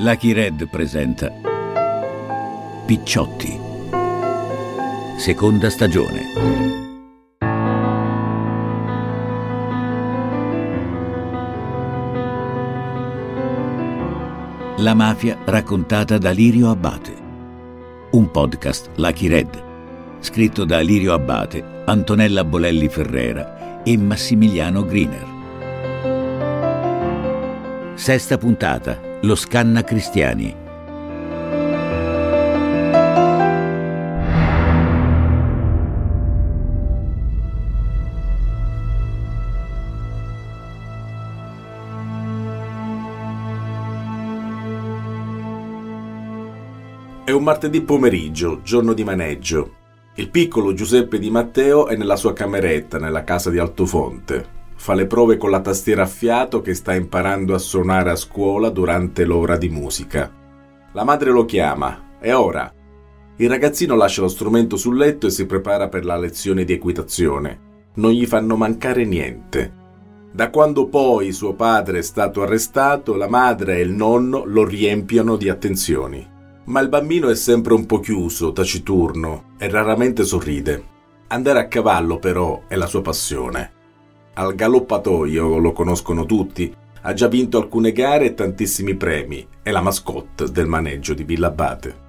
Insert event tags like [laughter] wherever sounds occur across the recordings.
Lucky Red presenta Picciotti. Seconda stagione. La mafia raccontata da Lirio Abbate. Un podcast Lucky Red, scritto da Lirio Abbate, Antonella Bolelli Ferrera e Massimiliano Griner. Sesta puntata lo scanna Cristiani. È un martedì pomeriggio, giorno di maneggio. Il piccolo Giuseppe Di Matteo è nella sua cameretta, nella casa di Altofonte fa le prove con la tastiera a fiato che sta imparando a suonare a scuola durante l'ora di musica. La madre lo chiama. È ora. Il ragazzino lascia lo strumento sul letto e si prepara per la lezione di equitazione. Non gli fanno mancare niente. Da quando poi suo padre è stato arrestato, la madre e il nonno lo riempiono di attenzioni. Ma il bambino è sempre un po' chiuso, taciturno e raramente sorride. Andare a cavallo, però, è la sua passione al galoppatoio, lo conoscono tutti, ha già vinto alcune gare e tantissimi premi, è la mascotte del maneggio di Villa Abate.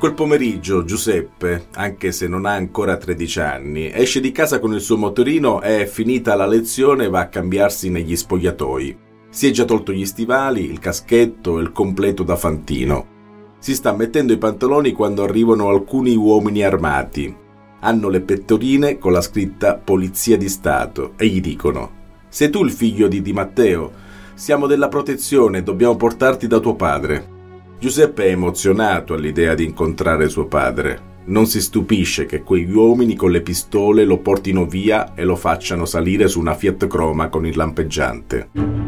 Quel pomeriggio Giuseppe, anche se non ha ancora 13 anni, esce di casa con il suo motorino e, finita la lezione, va a cambiarsi negli spogliatoi. Si è già tolto gli stivali, il caschetto e il completo da fantino. Si sta mettendo i pantaloni quando arrivano alcuni uomini armati, hanno le pettorine con la scritta Polizia di Stato e gli dicono Sei tu il figlio di Di Matteo? Siamo della protezione, dobbiamo portarti da tuo padre. Giuseppe è emozionato all'idea di incontrare suo padre. Non si stupisce che quegli uomini con le pistole lo portino via e lo facciano salire su una Fiat Croma con il lampeggiante.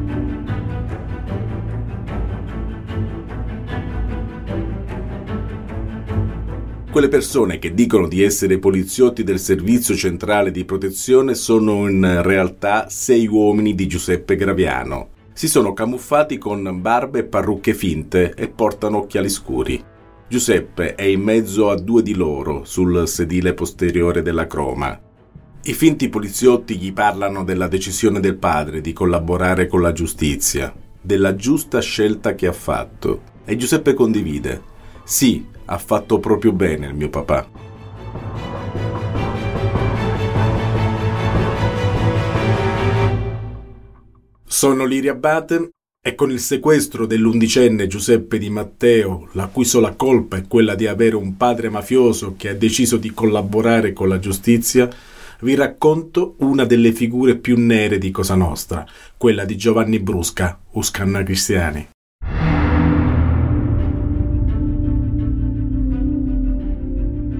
Quelle persone che dicono di essere poliziotti del Servizio Centrale di Protezione sono in realtà sei uomini di Giuseppe Graviano. Si sono camuffati con barbe e parrucche finte e portano occhiali scuri. Giuseppe è in mezzo a due di loro sul sedile posteriore della croma. I finti poliziotti gli parlano della decisione del padre di collaborare con la giustizia, della giusta scelta che ha fatto. E Giuseppe condivide. Sì, ha fatto proprio bene il mio papà. Sono Liria Abate e con il sequestro dell'undicenne Giuseppe Di Matteo, la cui sola colpa è quella di avere un padre mafioso che ha deciso di collaborare con la giustizia, vi racconto una delle figure più nere di Cosa Nostra, quella di Giovanni Brusca, Uscanna Cristiani.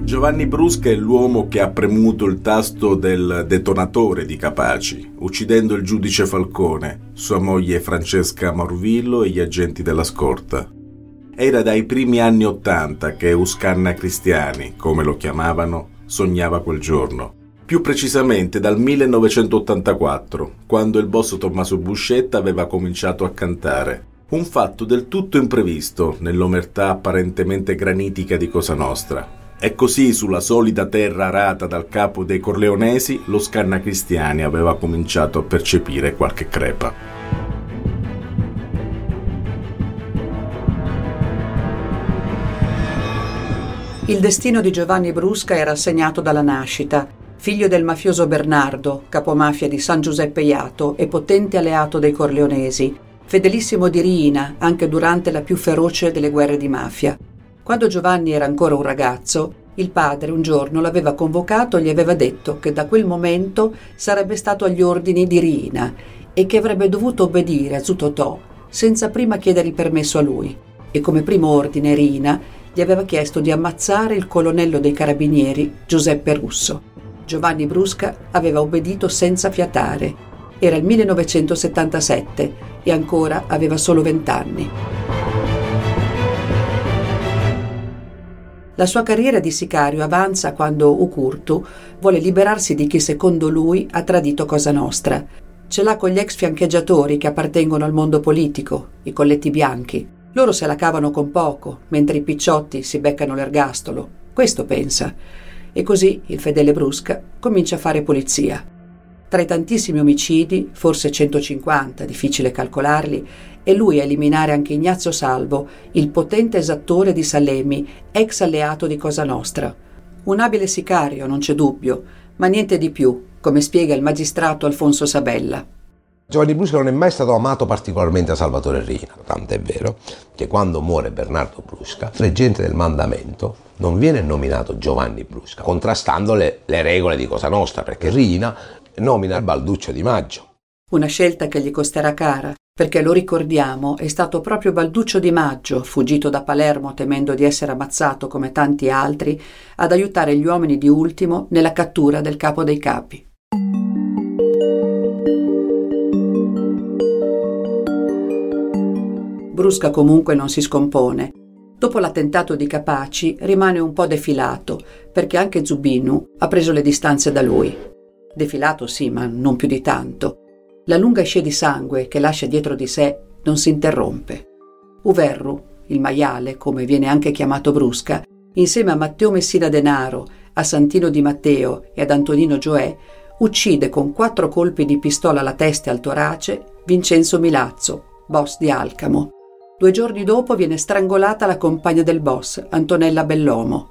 Giovanni Brusca è l'uomo che ha premuto il tasto del detonatore di Capaci, uccidendo il giudice Falcone, sua moglie Francesca Morvillo e gli agenti della scorta. Era dai primi anni Ottanta che Uscanna Cristiani, come lo chiamavano, sognava quel giorno. Più precisamente dal 1984, quando il boss Tommaso Buscetta aveva cominciato a cantare. Un fatto del tutto imprevisto nell'omertà apparentemente granitica di Cosa Nostra, e così sulla solida terra arata dal capo dei Corleonesi lo Scanna Cristiani aveva cominciato a percepire qualche crepa. Il destino di Giovanni Brusca era segnato dalla nascita, figlio del mafioso Bernardo, capomafia di San Giuseppe Iato e potente alleato dei Corleonesi, fedelissimo di Riina anche durante la più feroce delle guerre di mafia. Quando Giovanni era ancora un ragazzo, il padre un giorno l'aveva convocato e gli aveva detto che da quel momento sarebbe stato agli ordini di Rina e che avrebbe dovuto obbedire a Zutotò senza prima chiedere il permesso a lui. E come primo ordine Rina gli aveva chiesto di ammazzare il colonnello dei carabinieri Giuseppe Russo. Giovanni Brusca aveva obbedito senza fiatare. Era il 1977 e ancora aveva solo vent'anni. La sua carriera di sicario avanza quando Ucurtu vuole liberarsi di chi secondo lui ha tradito Cosa Nostra. Ce l'ha con gli ex fiancheggiatori che appartengono al mondo politico, i colletti bianchi. Loro se la cavano con poco, mentre i picciotti si beccano l'ergastolo. Questo pensa. E così il fedele Brusca comincia a fare polizia. Tra i tantissimi omicidi, forse 150, difficile calcolarli, è lui a eliminare anche Ignazio Salvo, il potente esattore di Salemi, ex alleato di Cosa Nostra. Un abile sicario, non c'è dubbio, ma niente di più, come spiega il magistrato Alfonso Sabella. Giovanni Brusca non è mai stato amato particolarmente da Salvatore Rina, tant'è vero che quando muore Bernardo Brusca, reggente del mandamento, non viene nominato Giovanni Brusca, contrastando le, le regole di Cosa Nostra, perché Rina nomina Balduccio di Maggio. Una scelta che gli costerà cara, perché lo ricordiamo, è stato proprio Balduccio di Maggio, fuggito da Palermo temendo di essere ammazzato come tanti altri, ad aiutare gli uomini di Ultimo nella cattura del capo dei capi. Brusca comunque non si scompone. Dopo l'attentato di Capaci rimane un po' defilato, perché anche Zubinu ha preso le distanze da lui. Defilato sì, ma non più di tanto. La lunga scia di sangue che lascia dietro di sé non si interrompe. Uverru, il maiale, come viene anche chiamato Brusca, insieme a Matteo Messina Denaro, a Santino Di Matteo e ad Antonino Gioè, uccide con quattro colpi di pistola alla testa e al torace Vincenzo Milazzo, boss di Alcamo. Due giorni dopo viene strangolata la compagna del boss, Antonella Bellomo.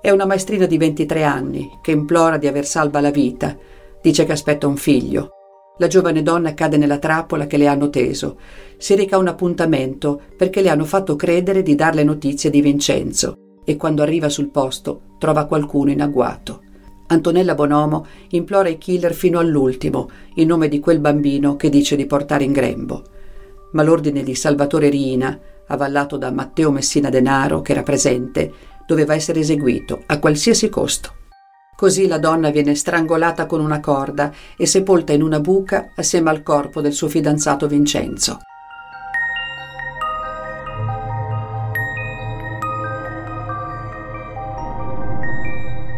È una maestrina di 23 anni che implora di aver salva la vita. Dice che aspetta un figlio. La giovane donna cade nella trappola che le hanno teso. Si reca a un appuntamento perché le hanno fatto credere di darle notizie di Vincenzo e quando arriva sul posto trova qualcuno in agguato. Antonella Bonomo implora i killer fino all'ultimo in nome di quel bambino che dice di portare in grembo ma l'ordine di Salvatore Rina, avallato da Matteo Messina Denaro, che era presente, doveva essere eseguito a qualsiasi costo. Così la donna viene strangolata con una corda e sepolta in una buca assieme al corpo del suo fidanzato Vincenzo.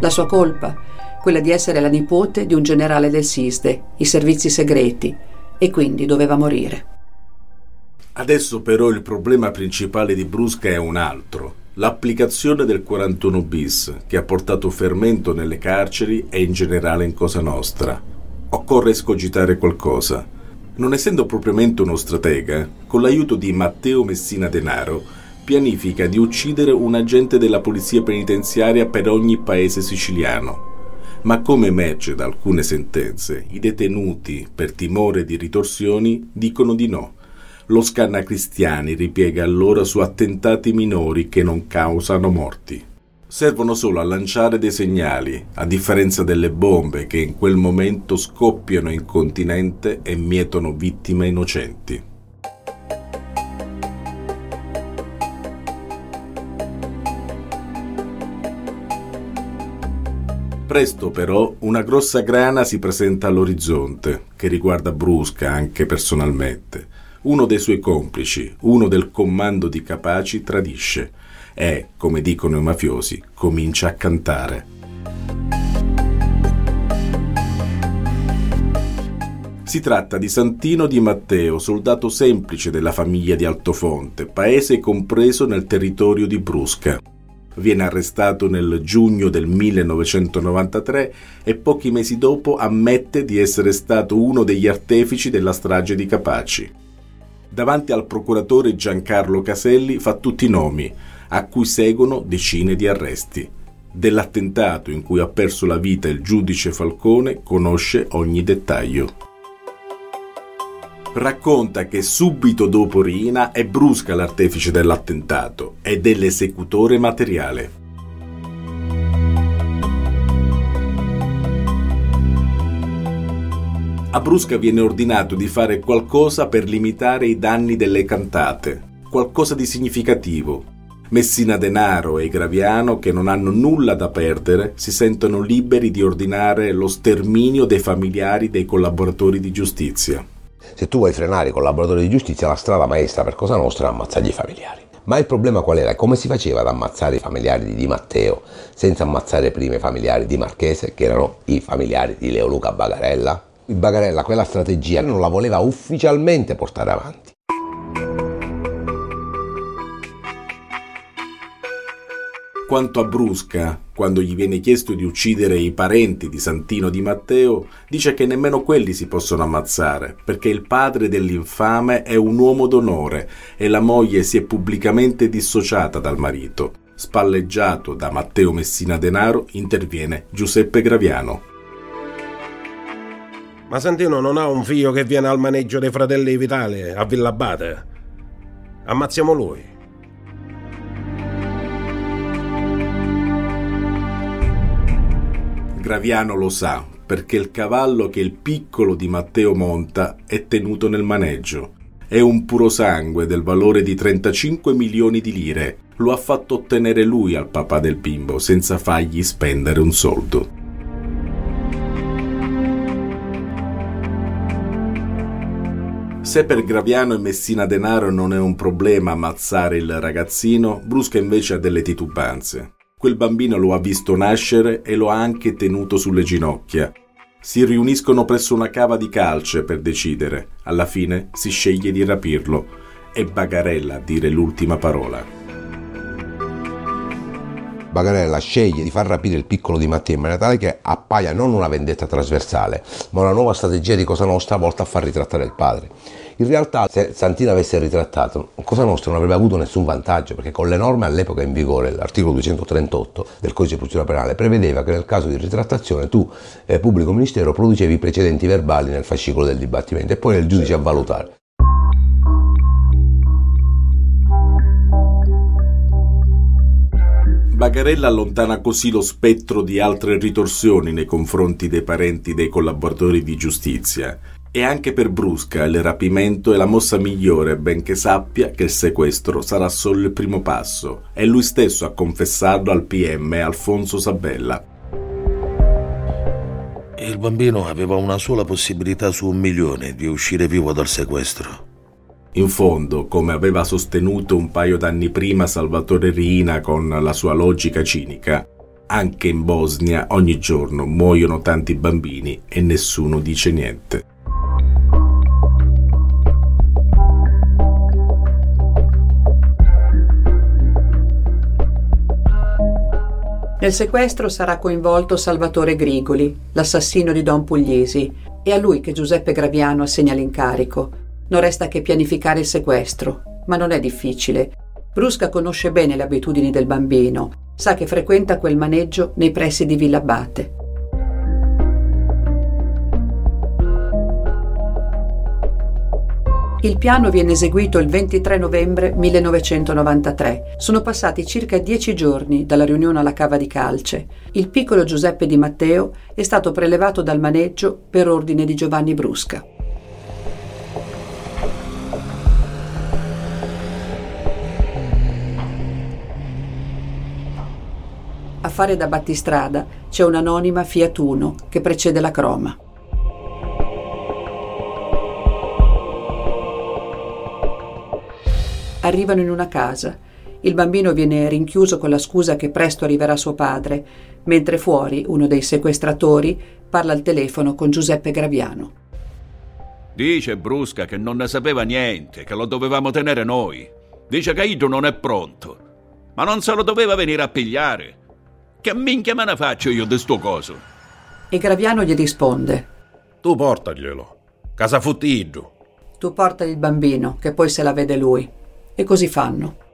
La sua colpa, quella di essere la nipote di un generale del SISDE, i servizi segreti, e quindi doveva morire. Adesso però il problema principale di Brusca è un altro, l'applicazione del 41 bis che ha portato fermento nelle carceri e in generale in Cosa Nostra. Occorre scogitare qualcosa. Non essendo propriamente uno stratega, con l'aiuto di Matteo Messina Denaro, pianifica di uccidere un agente della polizia penitenziaria per ogni paese siciliano. Ma come emerge da alcune sentenze, i detenuti, per timore di ritorsioni, dicono di no lo scannacristiani ripiega allora su attentati minori che non causano morti. Servono solo a lanciare dei segnali, a differenza delle bombe che in quel momento scoppiano in continente e mietono vittime innocenti. Presto però una grossa grana si presenta all'orizzonte, che riguarda Brusca anche personalmente uno dei suoi complici, uno del comando di Capaci, tradisce e, come dicono i mafiosi, comincia a cantare. Si tratta di Santino di Matteo, soldato semplice della famiglia di Altofonte, paese compreso nel territorio di Brusca. Viene arrestato nel giugno del 1993 e pochi mesi dopo ammette di essere stato uno degli artefici della strage di Capaci davanti al procuratore Giancarlo Caselli fa tutti i nomi, a cui seguono decine di arresti. Dell'attentato in cui ha perso la vita il giudice Falcone conosce ogni dettaglio. Racconta che subito dopo Rina è Brusca l'artefice dell'attentato e dell'esecutore materiale. A Brusca viene ordinato di fare qualcosa per limitare i danni delle cantate, qualcosa di significativo. Messina Denaro e Graviano, che non hanno nulla da perdere, si sentono liberi di ordinare lo sterminio dei familiari dei collaboratori di giustizia. Se tu vuoi frenare i collaboratori di giustizia, la strada maestra per Cosa Nostra è ammazzare i familiari. Ma il problema qual era? Come si faceva ad ammazzare i familiari di Di Matteo senza ammazzare prima i familiari di Marchese, che erano i familiari di Leoluca Bagarella? Bagarella quella strategia non la voleva ufficialmente portare avanti. Quanto a Brusca, quando gli viene chiesto di uccidere i parenti di Santino di Matteo, dice che nemmeno quelli si possono ammazzare, perché il padre dell'infame è un uomo d'onore e la moglie si è pubblicamente dissociata dal marito. Spalleggiato da Matteo Messina Denaro, interviene Giuseppe Graviano. Ma Santino non ha un figlio che viene al maneggio dei fratelli Vitali a Villabate? Ammazziamo lui. Graviano lo sa, perché il cavallo che il piccolo di Matteo monta è tenuto nel maneggio. È un puro sangue del valore di 35 milioni di lire. Lo ha fatto ottenere lui al papà del bimbo senza fargli spendere un soldo. Se per Graviano e Messina Denaro non è un problema ammazzare il ragazzino, Brusca invece ha delle titubanze. Quel bambino lo ha visto nascere e lo ha anche tenuto sulle ginocchia. Si riuniscono presso una cava di calce per decidere. Alla fine si sceglie di rapirlo. È Bagarella a dire l'ultima parola. Bagarella sceglie di far rapire il piccolo di Matteo in maniera tale che appaia non una vendetta trasversale, ma una nuova strategia di Cosa Nostra volta a far ritrattare il padre. In realtà, se Santino avesse ritrattato, Cosa Nostra? Non avrebbe avuto nessun vantaggio, perché con le norme all'epoca in vigore, l'articolo 238 del codice di procedura penale, prevedeva che nel caso di ritrattazione tu, eh, pubblico ministero, producevi i precedenti verbali nel fascicolo del dibattimento e poi il giudice a valutare. Bagarella allontana così lo spettro di altre ritorsioni nei confronti dei parenti dei collaboratori di giustizia e anche per Brusca il rapimento è la mossa migliore, benché sappia che il sequestro sarà solo il primo passo. È lui stesso a confessarlo al PM Alfonso Sabella. Il bambino aveva una sola possibilità su un milione di uscire vivo dal sequestro. In fondo, come aveva sostenuto un paio d'anni prima Salvatore Rina con la sua logica cinica, anche in Bosnia ogni giorno muoiono tanti bambini e nessuno dice niente. Nel sequestro sarà coinvolto Salvatore Grigoli, l'assassino di Don Pugliesi, e a lui che Giuseppe Graviano assegna l'incarico. Non resta che pianificare il sequestro, ma non è difficile. Brusca conosce bene le abitudini del bambino, sa che frequenta quel maneggio nei pressi di Villa Abate. Il piano viene eseguito il 23 novembre 1993. Sono passati circa dieci giorni dalla riunione alla cava di calce. Il piccolo Giuseppe Di Matteo è stato prelevato dal maneggio per ordine di Giovanni Brusca. A fare da battistrada c'è un'anonima Fiat Uno che precede la croma. Arrivano in una casa. Il bambino viene rinchiuso con la scusa che presto arriverà suo padre, mentre fuori uno dei sequestratori parla al telefono con Giuseppe Graviano. Dice Brusca che non ne sapeva niente, che lo dovevamo tenere noi. Dice che Ido non è pronto. Ma non se lo doveva venire a pigliare. Che minchia me ne faccio io di sto coso? E Graviano gli risponde: Tu portaglielo. Casa Futtiggio. Tu porta il bambino, che poi se la vede lui. E così fanno.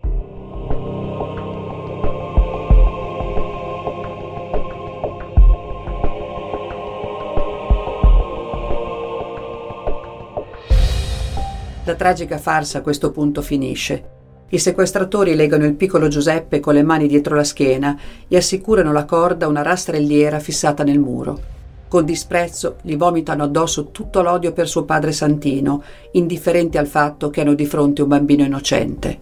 La tragica farsa a questo punto finisce. I sequestratori legano il piccolo Giuseppe con le mani dietro la schiena e assicurano la corda a una rastrelliera fissata nel muro. Con disprezzo gli vomitano addosso tutto l'odio per suo padre Santino, indifferenti al fatto che hanno di fronte un bambino innocente.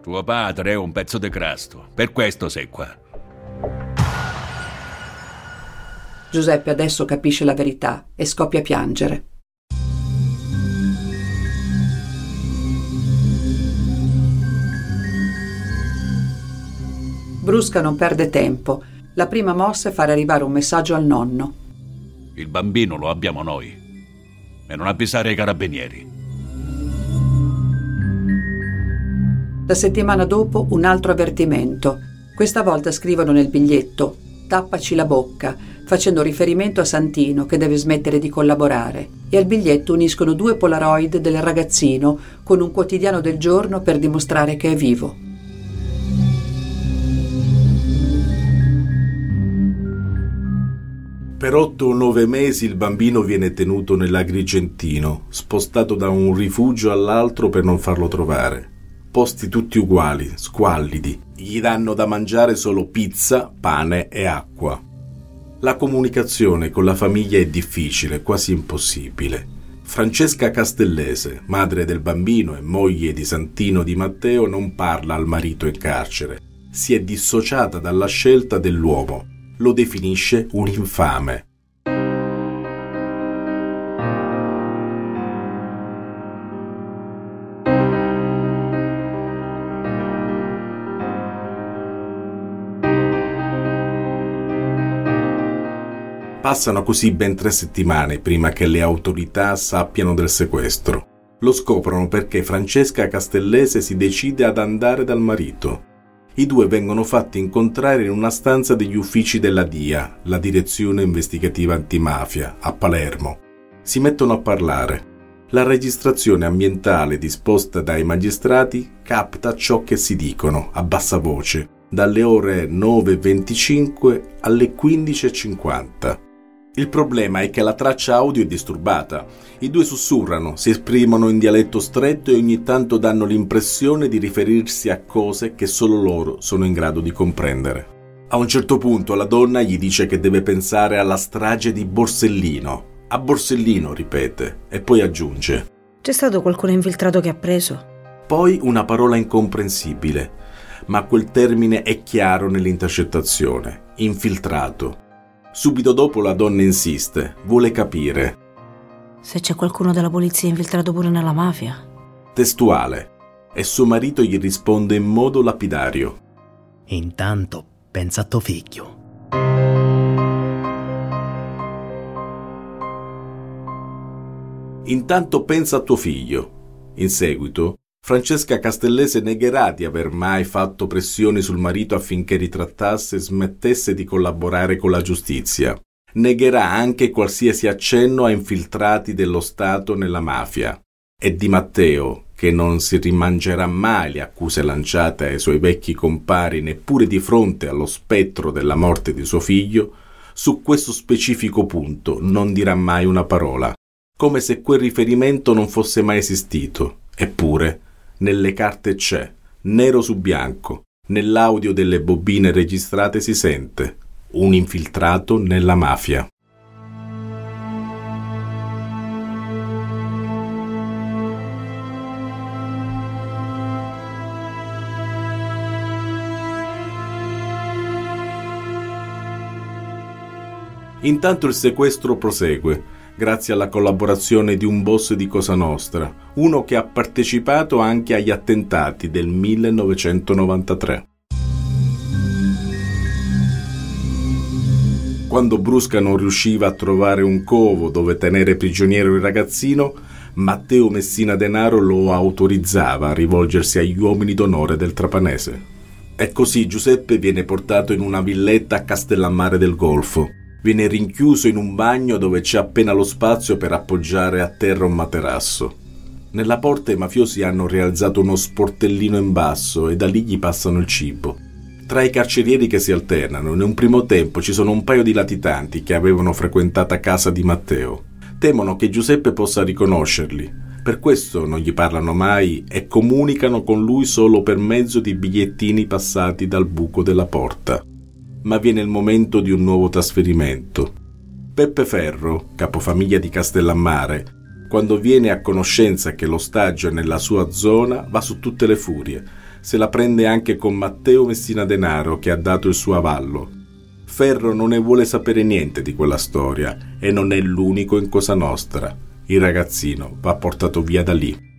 Tuo padre è un pezzo di crasto, per questo sei qua. Giuseppe adesso capisce la verità e scoppia a piangere. Brusca non perde tempo. La prima mossa è fare arrivare un messaggio al nonno. Il bambino lo abbiamo noi. E non avvisare i carabinieri. La settimana dopo un altro avvertimento. Questa volta scrivono nel biglietto Tappaci la bocca, facendo riferimento a Santino che deve smettere di collaborare. E al biglietto uniscono due polaroid del ragazzino con un quotidiano del giorno per dimostrare che è vivo. Per otto o nove mesi il bambino viene tenuto nell'Agrigentino, spostato da un rifugio all'altro per non farlo trovare. Posti tutti uguali, squallidi. Gli danno da mangiare solo pizza, pane e acqua. La comunicazione con la famiglia è difficile, quasi impossibile. Francesca Castellese, madre del bambino e moglie di Santino Di Matteo, non parla al marito in carcere. Si è dissociata dalla scelta dell'uomo lo definisce un infame. Passano così ben tre settimane prima che le autorità sappiano del sequestro. Lo scoprono perché Francesca Castellese si decide ad andare dal marito. I due vengono fatti incontrare in una stanza degli uffici della DIA, la Direzione Investigativa Antimafia, a Palermo. Si mettono a parlare. La registrazione ambientale disposta dai magistrati capta ciò che si dicono a bassa voce, dalle ore 9.25 alle 15.50. Il problema è che la traccia audio è disturbata. I due sussurrano, si esprimono in dialetto stretto e ogni tanto danno l'impressione di riferirsi a cose che solo loro sono in grado di comprendere. A un certo punto la donna gli dice che deve pensare alla strage di Borsellino. A Borsellino, ripete, e poi aggiunge. C'è stato qualcuno infiltrato che ha preso? Poi una parola incomprensibile, ma quel termine è chiaro nell'intercettazione. Infiltrato Subito dopo la donna insiste, vuole capire. Se c'è qualcuno della polizia infiltrato pure nella mafia. Testuale. E suo marito gli risponde in modo lapidario. Intanto pensa a tuo figlio. Intanto pensa a tuo figlio. In seguito, Francesca Castellese negherà di aver mai fatto pressioni sul marito affinché ritrattasse e smettesse di collaborare con la giustizia. Negherà anche qualsiasi accenno a infiltrati dello Stato nella mafia. E Di Matteo, che non si rimangerà mai le accuse lanciate ai suoi vecchi compari neppure di fronte allo spettro della morte di suo figlio, su questo specifico punto non dirà mai una parola, come se quel riferimento non fosse mai esistito. Eppure, nelle carte c'è, nero su bianco, nell'audio delle bobine registrate si sente, un infiltrato nella mafia. Intanto il sequestro prosegue grazie alla collaborazione di un boss di Cosa Nostra, uno che ha partecipato anche agli attentati del 1993. Quando Brusca non riusciva a trovare un covo dove tenere prigioniero il ragazzino, Matteo Messina Denaro lo autorizzava a rivolgersi agli uomini d'onore del Trapanese. E così Giuseppe viene portato in una villetta a Castellammare del Golfo, viene rinchiuso in un bagno dove c'è appena lo spazio per appoggiare a terra un materasso. Nella porta i mafiosi hanno realizzato uno sportellino in basso e da lì gli passano il cibo. Tra i carcerieri che si alternano, in un primo tempo ci sono un paio di latitanti che avevano frequentata casa di Matteo. Temono che Giuseppe possa riconoscerli. Per questo non gli parlano mai e comunicano con lui solo per mezzo di bigliettini passati dal buco della porta ma viene il momento di un nuovo trasferimento. Peppe Ferro, capofamiglia di Castellammare, quando viene a conoscenza che l'ostaggio è nella sua zona, va su tutte le furie. Se la prende anche con Matteo Messina Denaro che ha dato il suo avallo. Ferro non ne vuole sapere niente di quella storia e non è l'unico in Cosa Nostra. Il ragazzino va portato via da lì.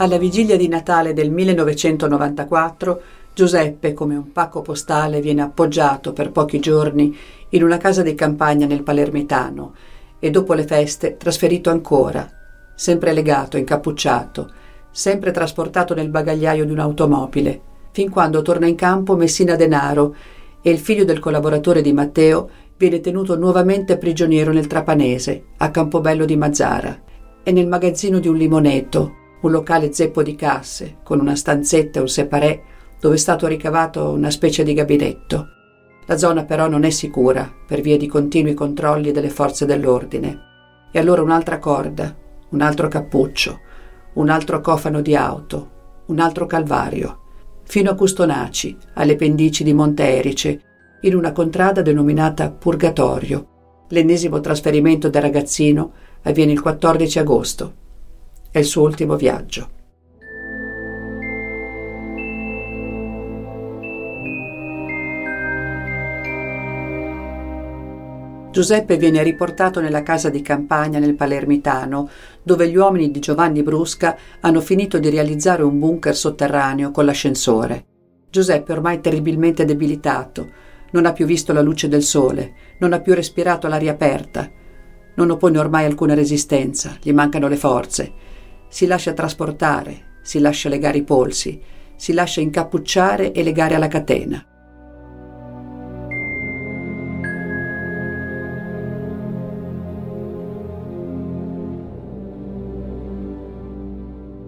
Alla vigilia di Natale del 1994, Giuseppe, come un pacco postale, viene appoggiato per pochi giorni in una casa di campagna nel Palermitano e dopo le feste trasferito ancora, sempre legato, incappucciato, sempre trasportato nel bagagliaio di un'automobile, fin quando torna in campo Messina Denaro e il figlio del collaboratore di Matteo viene tenuto nuovamente prigioniero nel Trapanese, a Campobello di Mazzara, e nel magazzino di un limoneto, un locale zeppo di casse, con una stanzetta e un separé dove è stato ricavato una specie di gabinetto. La zona però non è sicura per via di continui controlli delle forze dell'ordine. E allora un'altra corda, un altro cappuccio, un altro cofano di auto, un altro calvario, fino a Custonaci, alle pendici di Monte Erice, in una contrada denominata Purgatorio. L'ennesimo trasferimento del ragazzino avviene il 14 agosto. È il suo ultimo viaggio. Giuseppe viene riportato nella casa di campagna nel Palermitano, dove gli uomini di Giovanni Brusca hanno finito di realizzare un bunker sotterraneo con l'ascensore. Giuseppe ormai terribilmente debilitato, non ha più visto la luce del sole, non ha più respirato l'aria aperta, non oppone ormai alcuna resistenza, gli mancano le forze. Si lascia trasportare, si lascia legare i polsi, si lascia incappucciare e legare alla catena.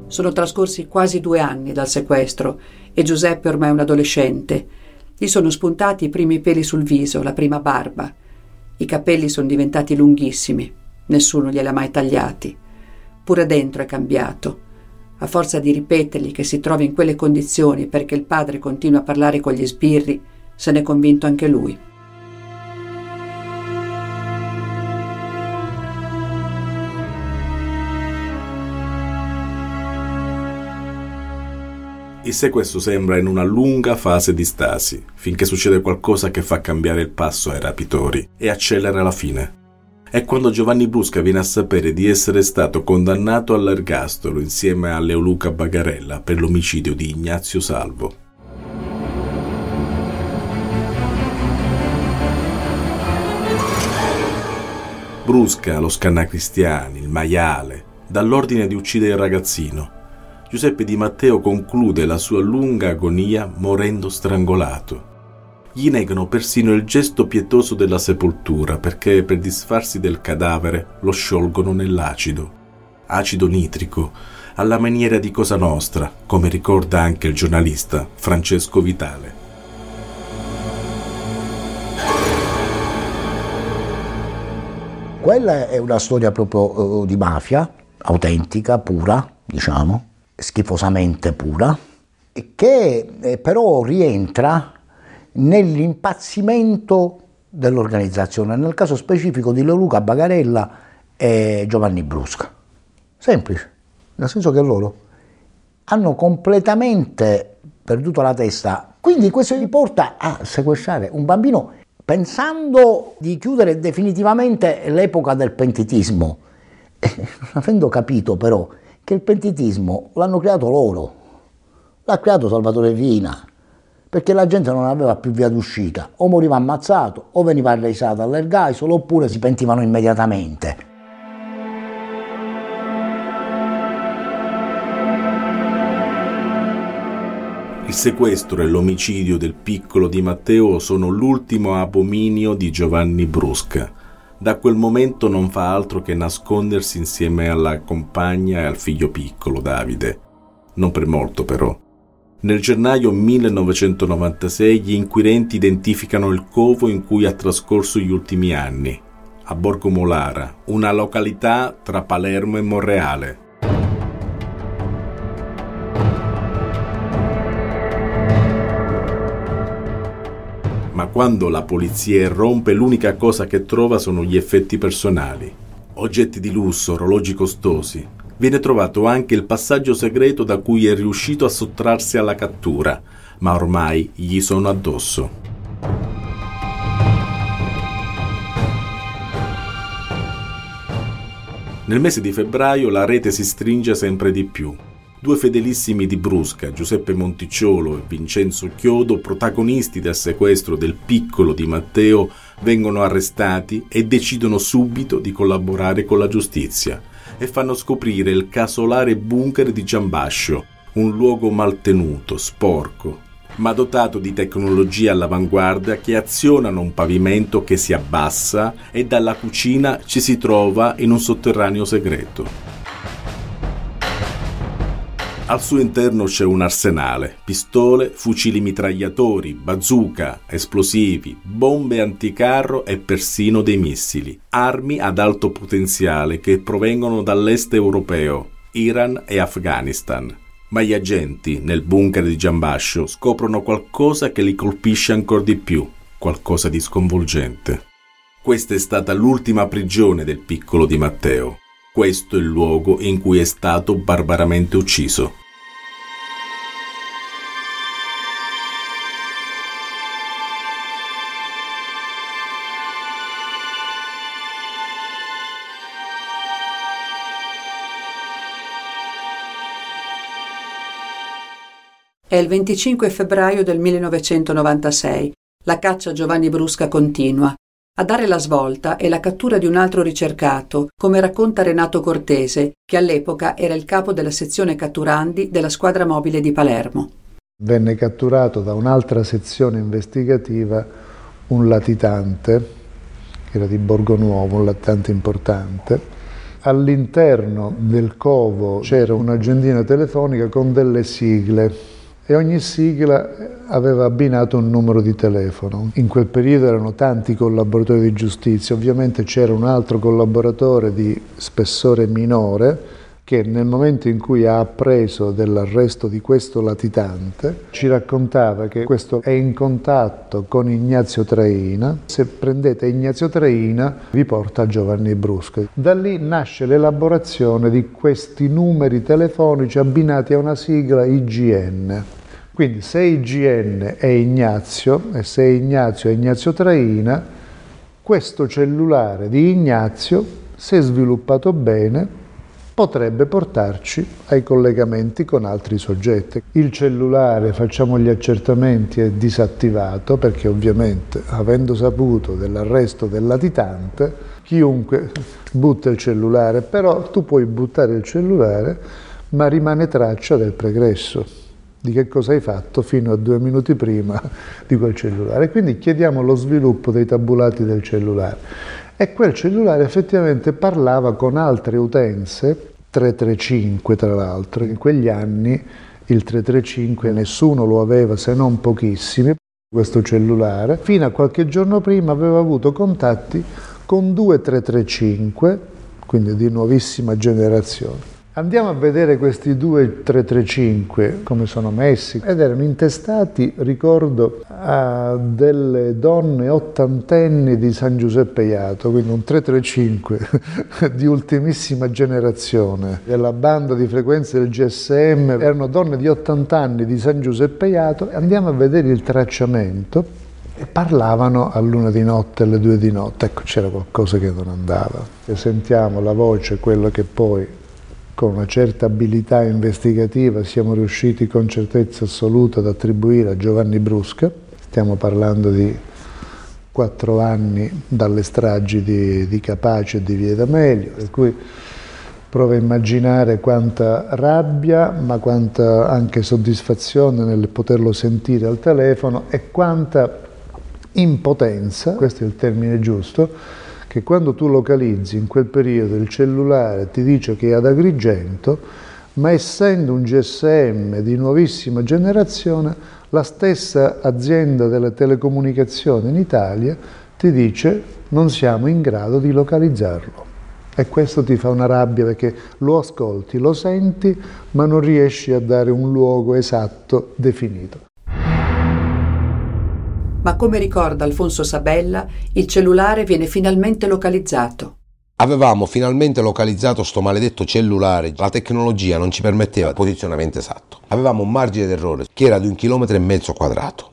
Sono trascorsi quasi due anni dal sequestro e Giuseppe ormai è un adolescente. Gli sono spuntati i primi peli sul viso, la prima barba. I capelli sono diventati lunghissimi, nessuno glieli ha mai tagliati. Pure dentro è cambiato. A forza di ripetergli che si trova in quelle condizioni perché il padre continua a parlare con gli sbirri, se n'è convinto anche lui. Il sequestro sembra in una lunga fase di stasi, finché succede qualcosa che fa cambiare il passo ai rapitori e accelera la fine. È quando Giovanni Brusca viene a sapere di essere stato condannato all'ergastolo insieme a Leoluca Bagarella per l'omicidio di Ignazio Salvo. Brusca, lo scannacristiani, il maiale, dall'ordine di uccidere il ragazzino Giuseppe Di Matteo conclude la sua lunga agonia morendo strangolato. Gli negano persino il gesto pietoso della sepoltura perché per disfarsi del cadavere lo sciolgono nell'acido. Acido nitrico, alla maniera di Cosa Nostra, come ricorda anche il giornalista Francesco Vitale. Quella è una storia proprio uh, di mafia, autentica, pura, diciamo, schifosamente pura, che eh, però rientra nell'impazzimento dell'organizzazione, nel caso specifico di Leoluca Bagarella e Giovanni Brusca. Semplice, nel senso che loro hanno completamente perduto la testa. Quindi questo li porta a sequestrare un bambino pensando di chiudere definitivamente l'epoca del pentitismo, [laughs] avendo capito però che il pentitismo l'hanno creato loro, l'ha creato Salvatore Vina, perché la gente non aveva più via d'uscita, o moriva ammazzato, o veniva arresato all'ergaiolo, oppure si pentivano immediatamente. Il sequestro e l'omicidio del piccolo di Matteo sono l'ultimo abominio di Giovanni Brusca da quel momento non fa altro che nascondersi insieme alla compagna e al figlio piccolo, Davide. Non per molto però. Nel gennaio 1996 gli inquirenti identificano il covo in cui ha trascorso gli ultimi anni, a Borgo Molara, una località tra Palermo e Monreale. ma quando la polizia irrompe l'unica cosa che trova sono gli effetti personali. Oggetti di lusso, orologi costosi. Viene trovato anche il passaggio segreto da cui è riuscito a sottrarsi alla cattura, ma ormai gli sono addosso. Nel mese di febbraio la rete si stringe sempre di più. Due fedelissimi di Brusca, Giuseppe Monticciolo e Vincenzo Chiodo, protagonisti del sequestro del piccolo di Matteo, vengono arrestati e decidono subito di collaborare con la giustizia e fanno scoprire il casolare bunker di Giambascio, un luogo maltenuto, sporco, ma dotato di tecnologie all'avanguardia che azionano un pavimento che si abbassa e dalla cucina ci si trova in un sotterraneo segreto. Al suo interno c'è un arsenale, pistole, fucili mitragliatori, bazooka, esplosivi, bombe anticarro e persino dei missili, armi ad alto potenziale che provengono dall'est europeo, Iran e Afghanistan. Ma gli agenti, nel bunker di Giambascio, scoprono qualcosa che li colpisce ancora di più, qualcosa di sconvolgente. Questa è stata l'ultima prigione del piccolo di Matteo. Questo è il luogo in cui è stato barbaramente ucciso. È il 25 febbraio del 1996. La caccia a Giovanni Brusca continua. A dare la svolta è la cattura di un altro ricercato, come racconta Renato Cortese, che all'epoca era il capo della sezione catturandi della squadra mobile di Palermo. Venne catturato da un'altra sezione investigativa un latitante, che era di Borgo Nuovo, un latitante importante. All'interno del covo c'era un'agendina telefonica con delle sigle e ogni sigla aveva abbinato un numero di telefono. In quel periodo erano tanti collaboratori di giustizia, ovviamente c'era un altro collaboratore di spessore minore che nel momento in cui ha appreso dell'arresto di questo latitante ci raccontava che questo è in contatto con Ignazio Traina, se prendete Ignazio Traina vi porta a Giovanni Brusca. Da lì nasce l'elaborazione di questi numeri telefonici abbinati a una sigla IGN. Quindi se IGN è Ignazio e se Ignazio è Ignazio Traina, questo cellulare di Ignazio, se sviluppato bene, potrebbe portarci ai collegamenti con altri soggetti. Il cellulare, facciamo gli accertamenti, è disattivato perché ovviamente avendo saputo dell'arresto del latitante, chiunque butta il cellulare, però tu puoi buttare il cellulare ma rimane traccia del pregresso di che cosa hai fatto fino a due minuti prima [laughs] di quel cellulare. Quindi chiediamo lo sviluppo dei tabulati del cellulare. E quel cellulare effettivamente parlava con altre utenze, 335 tra l'altro, in quegli anni il 335 nessuno lo aveva se non pochissimi, questo cellulare, fino a qualche giorno prima aveva avuto contatti con due 335, quindi di nuovissima generazione. Andiamo a vedere questi due 335 come sono messi ed erano intestati, ricordo, a delle donne ottantenni di San Giuseppe Iato, quindi un 335 [laughs] di ultimissima generazione della banda di frequenze del GSM, erano donne di 80 anni di San Giuseppe Iato. Andiamo a vedere il tracciamento e parlavano a luna di notte, alle due di notte, ecco c'era qualcosa che non andava. E sentiamo la voce, quello che poi con una certa abilità investigativa siamo riusciti con certezza assoluta ad attribuire a Giovanni Brusca, stiamo parlando di quattro anni dalle stragi di, di Capace e di Via D'Amelio, per cui provo a immaginare quanta rabbia, ma quanta anche soddisfazione nel poterlo sentire al telefono e quanta impotenza, questo è il termine giusto, che quando tu localizzi in quel periodo il cellulare ti dice che è ad Agrigento, ma essendo un GSM di nuovissima generazione, la stessa azienda delle telecomunicazioni in Italia ti dice non siamo in grado di localizzarlo. E questo ti fa una rabbia perché lo ascolti, lo senti, ma non riesci a dare un luogo esatto, definito ma come ricorda Alfonso Sabella, il cellulare viene finalmente localizzato. Avevamo finalmente localizzato sto maledetto cellulare, la tecnologia non ci permetteva il posizionamento esatto. Avevamo un margine d'errore che era di un chilometro e mezzo quadrato.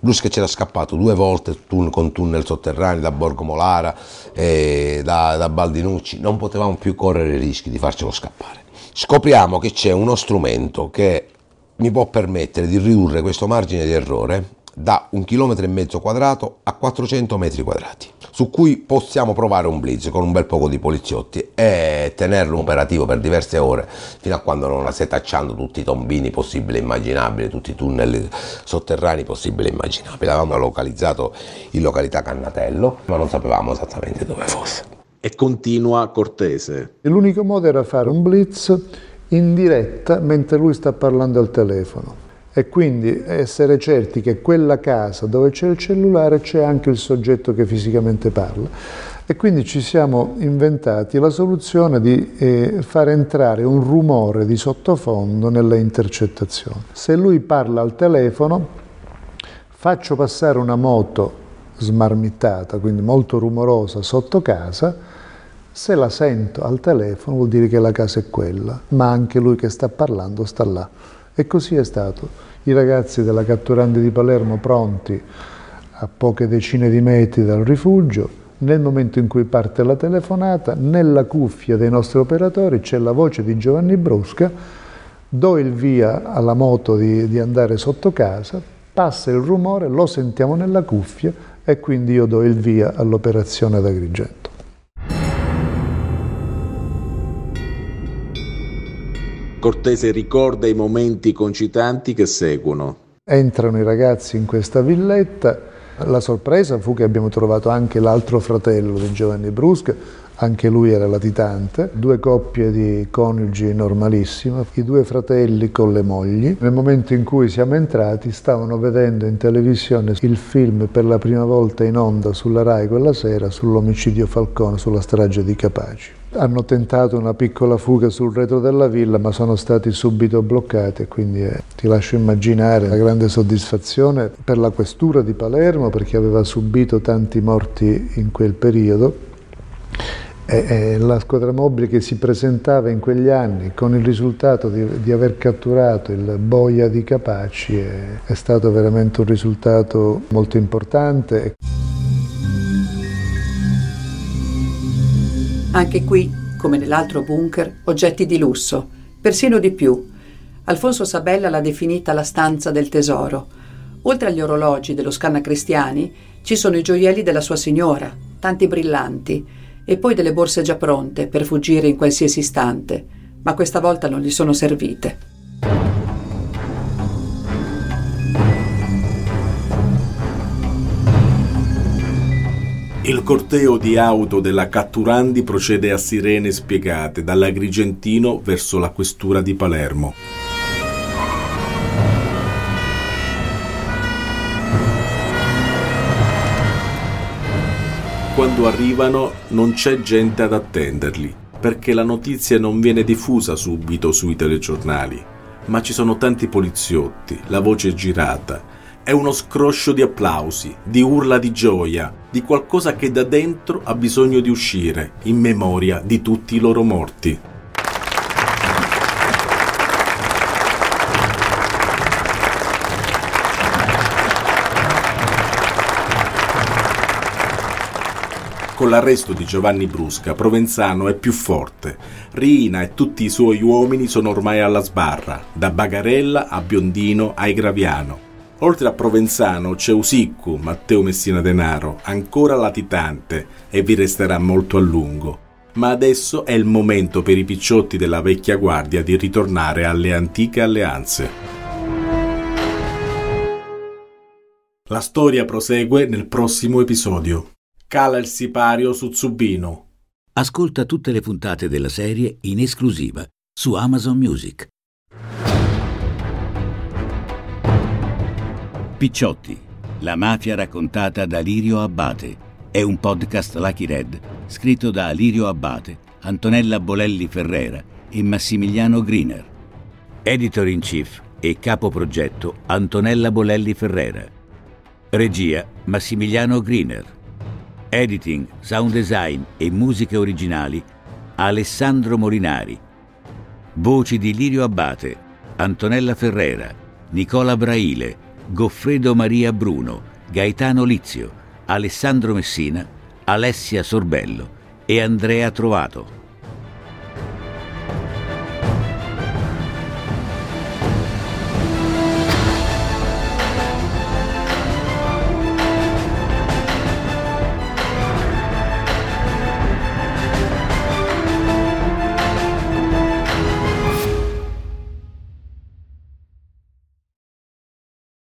Brusca c'era scappato due volte con tunnel sotterranei da Borgo Molara e da, da Baldinucci, non potevamo più correre i rischi di farcelo scappare. Scopriamo che c'è uno strumento che mi può permettere di ridurre questo margine di errore da un chilometro e mezzo quadrato a 400 metri quadrati, su cui possiamo provare un blitz con un bel poco di poliziotti e tenerlo operativo per diverse ore fino a quando non setacciando tutti i tombini possibili e immaginabili, tutti i tunnel sotterranei possibili e immaginabili. Avevamo localizzato in località Cannatello, ma non sapevamo esattamente dove fosse. E continua Cortese. L'unico modo era fare un blitz in diretta mentre lui sta parlando al telefono e quindi essere certi che quella casa dove c'è il cellulare c'è anche il soggetto che fisicamente parla. E quindi ci siamo inventati la soluzione di eh, far entrare un rumore di sottofondo nelle intercettazioni. Se lui parla al telefono, faccio passare una moto smarmittata, quindi molto rumorosa, sotto casa, se la sento al telefono vuol dire che la casa è quella, ma anche lui che sta parlando sta là. E così è stato. I ragazzi della catturante di Palermo pronti a poche decine di metri dal rifugio, nel momento in cui parte la telefonata, nella cuffia dei nostri operatori c'è la voce di Giovanni Brusca, do il via alla moto di, di andare sotto casa, passa il rumore, lo sentiamo nella cuffia e quindi io do il via all'operazione ad Agrigento. Cortese ricorda i momenti concitanti che seguono. Entrano i ragazzi in questa villetta, la sorpresa fu che abbiamo trovato anche l'altro fratello di Giovanni Brusca, anche lui era latitante, due coppie di coniugi normalissime, i due fratelli con le mogli. Nel momento in cui siamo entrati stavano vedendo in televisione il film per la prima volta in onda sulla RAI quella sera sull'omicidio Falcone, sulla strage di Capaci. Hanno tentato una piccola fuga sul retro della villa ma sono stati subito bloccati e quindi eh, ti lascio immaginare la grande soddisfazione per la questura di Palermo perché aveva subito tanti morti in quel periodo e, la squadra mobile che si presentava in quegli anni con il risultato di, di aver catturato il boia di Capaci è, è stato veramente un risultato molto importante. Anche qui, come nell'altro bunker, oggetti di lusso, persino di più. Alfonso Sabella l'ha definita la stanza del tesoro. Oltre agli orologi dello Scanna Cristiani, ci sono i gioielli della sua signora, tanti brillanti, e poi delle borse già pronte per fuggire in qualsiasi istante, ma questa volta non gli sono servite. Il corteo di auto della Catturandi procede a sirene spiegate dall'Agrigentino verso la questura di Palermo. Quando arrivano non c'è gente ad attenderli, perché la notizia non viene diffusa subito sui telegiornali, ma ci sono tanti poliziotti, la voce è girata, è uno scroscio di applausi, di urla di gioia, di qualcosa che da dentro ha bisogno di uscire, in memoria di tutti i loro morti. Con l'arresto di Giovanni Brusca, Provenzano è più forte. Rina e tutti i suoi uomini sono ormai alla sbarra, da Bagarella a Biondino a Graviano. Oltre a Provenzano c'è Usiccu, Matteo Messina Denaro, ancora latitante e vi resterà molto a lungo. Ma adesso è il momento per i picciotti della vecchia guardia di ritornare alle antiche alleanze. La storia prosegue nel prossimo episodio. Cala il sipario su Zubino. Ascolta tutte le puntate della serie in esclusiva su Amazon Music. Picciotti, la mafia raccontata da Lirio Abbate. È un podcast Lucky Red scritto da Lirio Abbate, Antonella Bolelli Ferrera e Massimiliano Griner. Editor in chief e capo progetto Antonella Bolelli Ferrera. Regia Massimiliano Griner. Editing, sound design e musiche originali Alessandro Molinari. Voci di Lirio Abbate, Antonella Ferrera, Nicola Braile, Goffredo Maria Bruno, Gaetano Lizio, Alessandro Messina, Alessia Sorbello e Andrea Trovato.